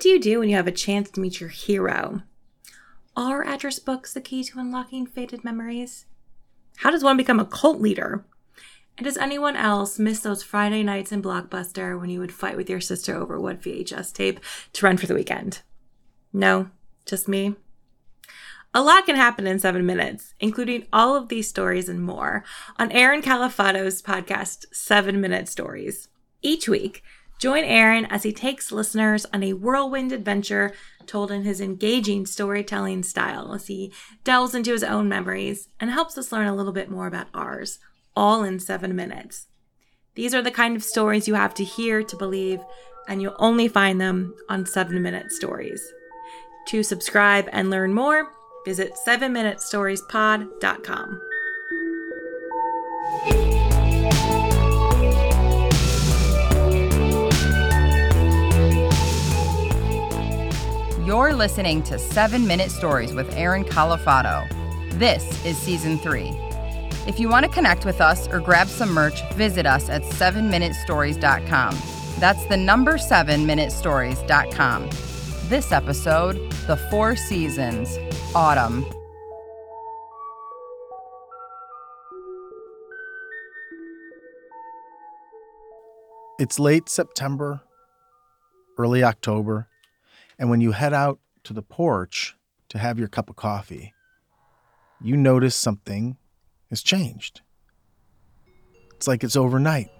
What do you do when you have a chance to meet your hero? Are address books the key to unlocking faded memories? How does one become a cult leader? And does anyone else miss those Friday nights in Blockbuster when you would fight with your sister over what VHS tape to run for the weekend? No, just me. A lot can happen in seven minutes, including all of these stories and more on Aaron Calafato's podcast, Seven Minute Stories. Each week, join Aaron as he takes listeners on a whirlwind adventure told in his engaging storytelling style as he delves into his own memories and helps us learn a little bit more about ours, all in seven minutes. These are the kind of stories you have to hear to believe, and you'll only find them on 7 Minute Stories. To subscribe and learn more, visit 7minutestoriespod.com. listening to 7 Minute Stories with Aaron Calafato. This is season 3. If you want to connect with us or grab some merch, visit us at 7minutestories.com. That's the number 7minutestories.com. This episode, The Four Seasons, Autumn. It's late September, early October, and when you head out to the porch to have your cup of coffee, you notice something has changed. It's like it's overnight.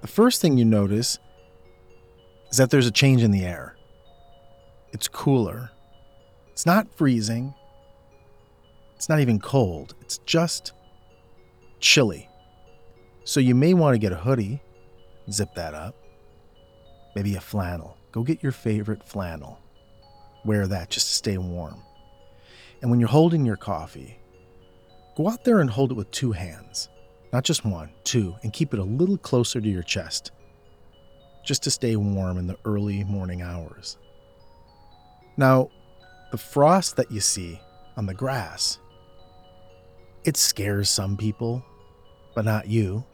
The first thing you notice is that there's a change in the air. It's cooler. It's not freezing. It's not even cold. It's just chilly. So you may want to get a hoodie, zip that up, maybe a flannel. Go get your favorite flannel. Wear that just to stay warm. And when you're holding your coffee, go out there and hold it with two hands. Not just one, two, and keep it a little closer to your chest, just to stay warm in the early morning hours. Now, the frost that you see on the grass, it scares some people, but not you,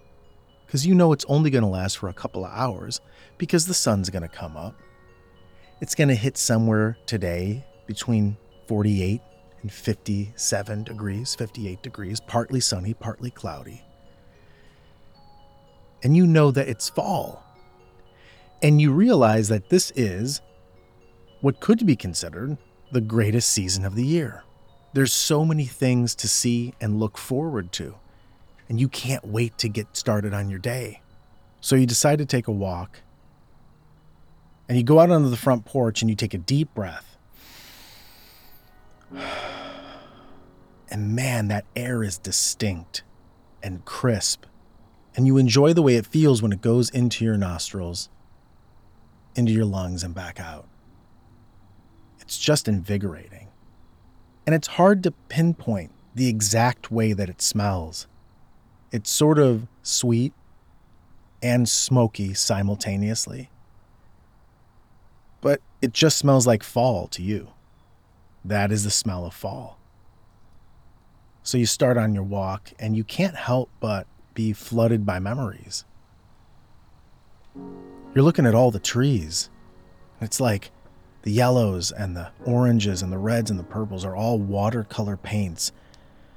because you know it's only going to last for a couple of hours because the sun's going to come up. It's going to hit somewhere today between 48 and 57 degrees, 58 degrees, partly sunny, partly cloudy. And you know that it's fall. And you realize that this is what could be considered the greatest season of the year. There's so many things to see and look forward to, and you can't wait to get started on your day. So you decide to take a walk, and you go out onto the front porch and you take a deep breath. And man, that air is distinct and crisp. And you enjoy the way it feels when it goes into your nostrils, into your lungs, and back out. It's just invigorating. And it's hard to pinpoint the exact way that it smells. It's sort of sweet and smoky simultaneously. But it just smells like fall to you. That is the smell of fall. So you start on your walk, and you can't help but be flooded by memories. You're looking at all the trees. It's like the yellows and the oranges and the reds and the purples are all watercolor paints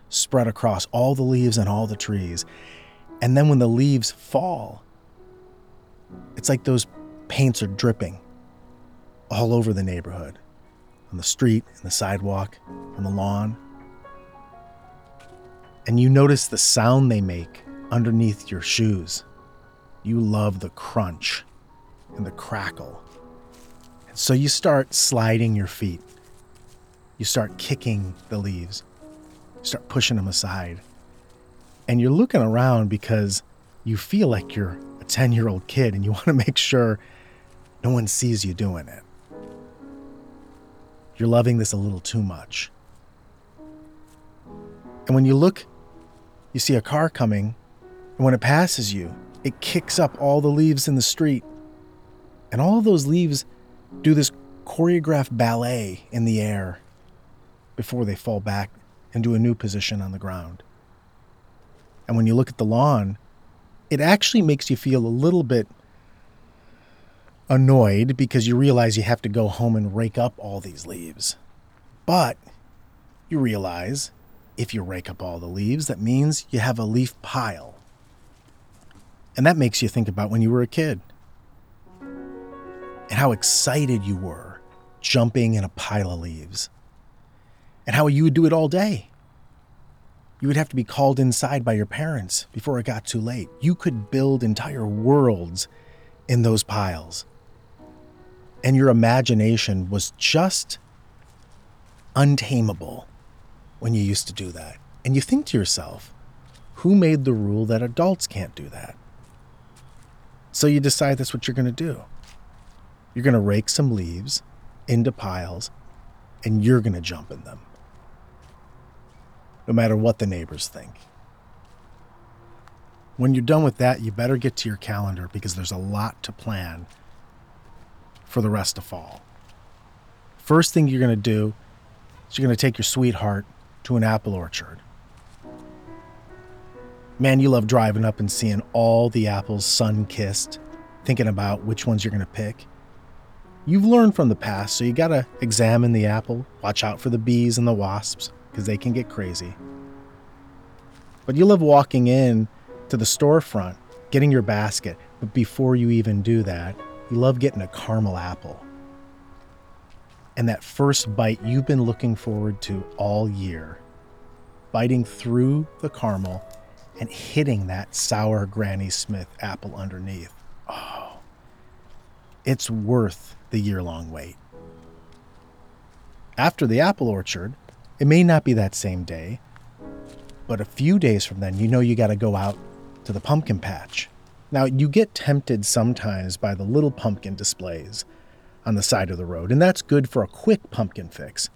spread across all the leaves and all the trees. And then when the leaves fall, it's like those paints are dripping all over the neighborhood on the street, in the sidewalk, on the lawn and you notice the sound they make underneath your shoes. You love the crunch and the crackle. And so you start sliding your feet. You start kicking the leaves. You start pushing them aside. And you're looking around because you feel like you're a 10 year old kid and you want to make sure no one sees you doing it. You're loving this a little too much. And when you look you see a car coming, and when it passes you, it kicks up all the leaves in the street. And all those leaves do this choreographed ballet in the air before they fall back into a new position on the ground. And when you look at the lawn, it actually makes you feel a little bit annoyed because you realize you have to go home and rake up all these leaves. But you realize if you rake up all the leaves, that means you have a leaf pile. And that makes you think about when you were a kid and how excited you were jumping in a pile of leaves and how you would do it all day. You would have to be called inside by your parents before it got too late. You could build entire worlds in those piles. And your imagination was just untamable when you used to do that. And you think to yourself, who made the rule that adults can't do that? So you decide that's what you're going to do. You're going to rake some leaves into piles and you're going to jump in them no matter what the neighbors think. When you're done with that, you better get to your calendar because there's a lot to plan for the rest of fall. First thing you're going to do is you're going to take your sweetheart to an apple orchard. Man, you love driving up and seeing all the apples sun kissed, thinking about which ones you're going to pick. You've learned from the past, so you got to examine the apple, watch out for the bees and the wasps because they can get crazy. But you love walking in to the storefront, getting your basket, but before you even do that, you love getting a caramel apple. And that first bite you've been looking forward to all year, biting through the caramel and hitting that sour Granny Smith apple underneath. Oh, it's worth the year long wait. After the apple orchard, it may not be that same day, but a few days from then, you know you got to go out to the pumpkin patch. Now, you get tempted sometimes by the little pumpkin displays on the side of the road, and that's good for a quick pumpkin fix.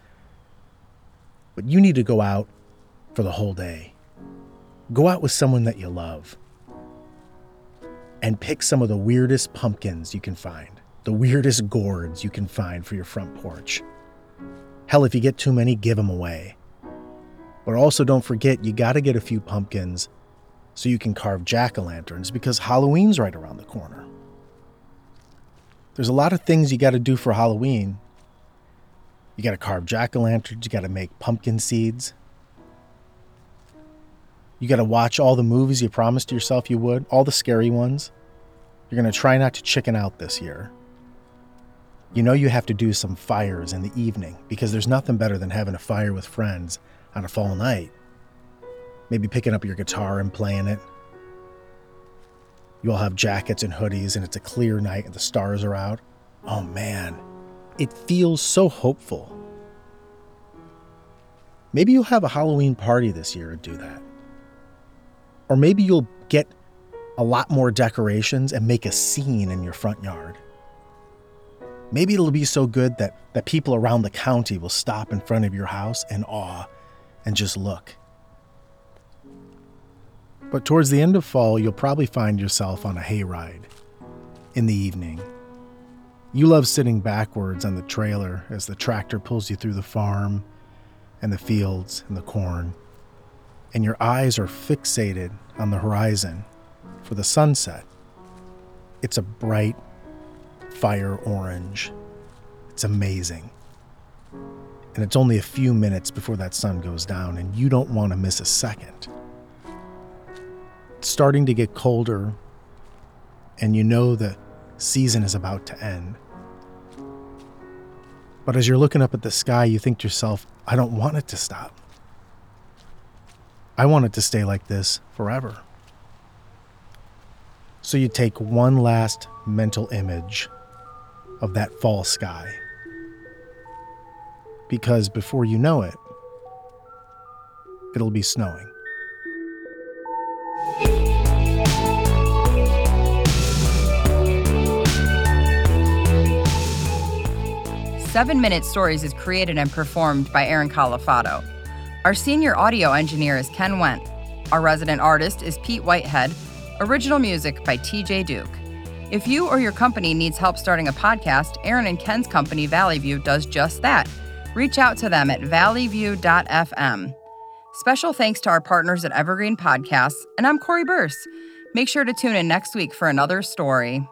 But you need to go out for the whole day. Go out with someone that you love and pick some of the weirdest pumpkins you can find, the weirdest gourds you can find for your front porch. Hell, if you get too many, give them away. But also don't forget, you got to get a few pumpkins so you can carve jack o' lanterns because Halloween's right around the corner. There's a lot of things you got to do for Halloween. You got to carve jack o' lanterns, you got to make pumpkin seeds. You got to watch all the movies you promised yourself you would, all the scary ones. You're going to try not to chicken out this year. You know you have to do some fires in the evening because there's nothing better than having a fire with friends on a fall night. Maybe picking up your guitar and playing it. You all have jackets and hoodies, and it's a clear night and the stars are out. Oh man, it feels so hopeful. Maybe you'll have a Halloween party this year and do that. Or maybe you'll get a lot more decorations and make a scene in your front yard. Maybe it'll be so good that, that people around the county will stop in front of your house in awe and just look. But towards the end of fall, you'll probably find yourself on a hayride in the evening. You love sitting backwards on the trailer as the tractor pulls you through the farm and the fields and the corn, and your eyes are fixated on the horizon for the sunset. It's a bright, fire orange. It's amazing. And it's only a few minutes before that sun goes down, and you don't want to miss a second. It's starting to get colder, and you know the season is about to end. But as you're looking up at the sky, you think to yourself, I don't want it to stop. I want it to stay like this forever. So you take one last mental image of that fall sky. Because before you know it, it'll be snowing. Seven Minute Stories is created and performed by Aaron Calafato. Our senior audio engineer is Ken Wendt. Our resident artist is Pete Whitehead. Original music by TJ Duke. If you or your company needs help starting a podcast, Aaron and Ken's company, Valley View, does just that. Reach out to them at valleyview.fm. Special thanks to our partners at Evergreen Podcasts, and I'm Cori Birce. Make sure to tune in next week for another story.